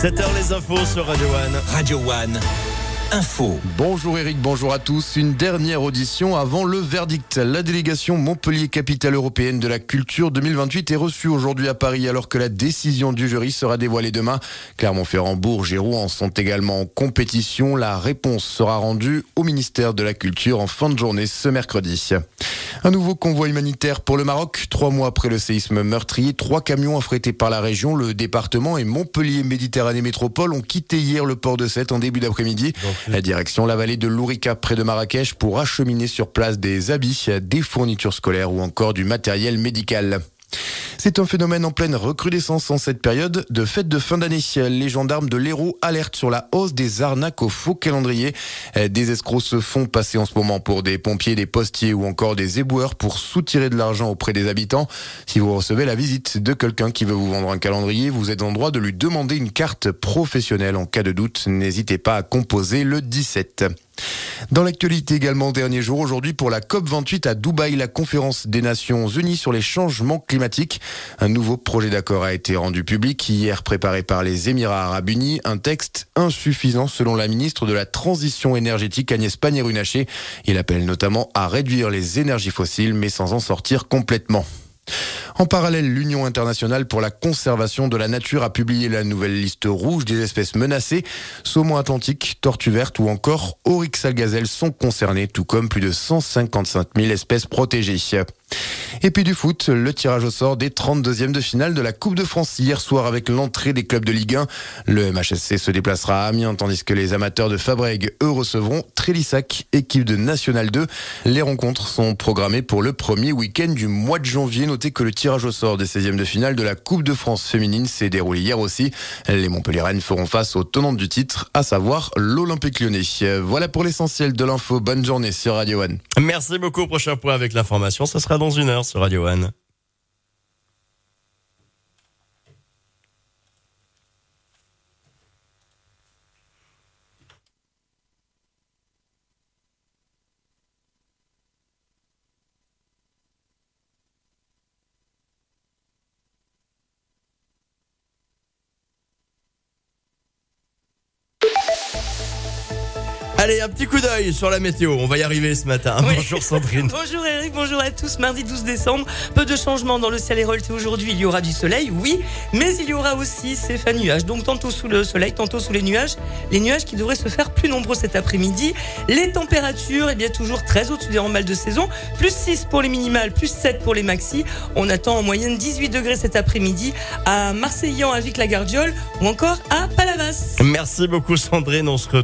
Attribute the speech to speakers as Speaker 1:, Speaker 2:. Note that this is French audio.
Speaker 1: 7h les infos sur Radio One.
Speaker 2: Radio One. Info.
Speaker 3: Bonjour Eric, bonjour à tous. Une dernière audition avant le verdict. La délégation Montpellier Capitale Européenne de la Culture 2028 est reçue aujourd'hui à Paris alors que la décision du jury sera dévoilée demain. Clermont-Ferrand, Bourges et Rouen sont également en compétition. La réponse sera rendue au ministère de la Culture en fin de journée ce mercredi. Un nouveau convoi humanitaire pour le Maroc. Trois mois après le séisme meurtrier, trois camions affrétés par la région, le département et Montpellier Méditerranée Métropole ont quitté hier le port de Sète en début d'après-midi. La direction la vallée de Lourika près de Marrakech pour acheminer sur place des habits, des fournitures scolaires ou encore du matériel médical. C'est un phénomène en pleine recrudescence en cette période de fête de fin d'année. Les gendarmes de l'Hérault alertent sur la hausse des arnaques au faux calendrier. Des escrocs se font passer en ce moment pour des pompiers, des postiers ou encore des éboueurs pour soutirer de l'argent auprès des habitants. Si vous recevez la visite de quelqu'un qui veut vous vendre un calendrier, vous êtes en droit de lui demander une carte professionnelle. En cas de doute, n'hésitez pas à composer le 17. Dans l'actualité également, dernier jour aujourd'hui pour la COP28 à Dubaï, la conférence des Nations Unies sur les changements climatiques. Un nouveau projet d'accord a été rendu public hier, préparé par les Émirats arabes unis. Un texte insuffisant selon la ministre de la Transition énergétique Agnès Pannier-Runacher. Il appelle notamment à réduire les énergies fossiles mais sans en sortir complètement. En parallèle, l'Union internationale pour la conservation de la nature a publié la nouvelle liste rouge des espèces menacées. Saumon atlantique, tortue verte ou encore oryx algazelle sont concernés, tout comme plus de 155 000 espèces protégées. Et puis du foot, le tirage au sort des 32e de finale de la Coupe de France hier soir avec l'entrée des clubs de Ligue 1. Le MHSC se déplacera à Amiens tandis que les amateurs de Fabrègue, eux, recevront Trélissac, équipe de National 2. Les rencontres sont programmées pour le premier week-end du mois de janvier. Notez que le tirage au sort des 16e de finale de la Coupe de France féminine s'est déroulé hier aussi. Les Montpellierennes feront face aux tenantes du titre, à savoir l'Olympique lyonnais. Voilà pour l'essentiel de l'info. Bonne journée sur Radio One.
Speaker 1: Merci beaucoup. Prochain point avec l'information, ce sera dans une heure sur Radio One. Allez, un petit coup d'œil sur la météo. On va y arriver ce matin.
Speaker 4: Oui.
Speaker 1: Bonjour Sandrine.
Speaker 4: Bonjour Eric, bonjour à tous. Mardi 12 décembre, peu de changements dans le ciel et relais aujourd'hui. Il y aura du soleil, oui, mais il y aura aussi ces fins nuages. Donc tantôt sous le soleil, tantôt sous les nuages. Les nuages qui devraient se faire plus nombreux cet après-midi. Les températures, eh bien toujours très au-dessus des normales de saison. Plus 6 pour les minimales, plus 7 pour les maxi. On attend en moyenne 18 degrés cet après-midi à Marseillan, à Vic-la-Gardiole ou encore à Palavas.
Speaker 1: Merci beaucoup Sandrine. On se retrouve.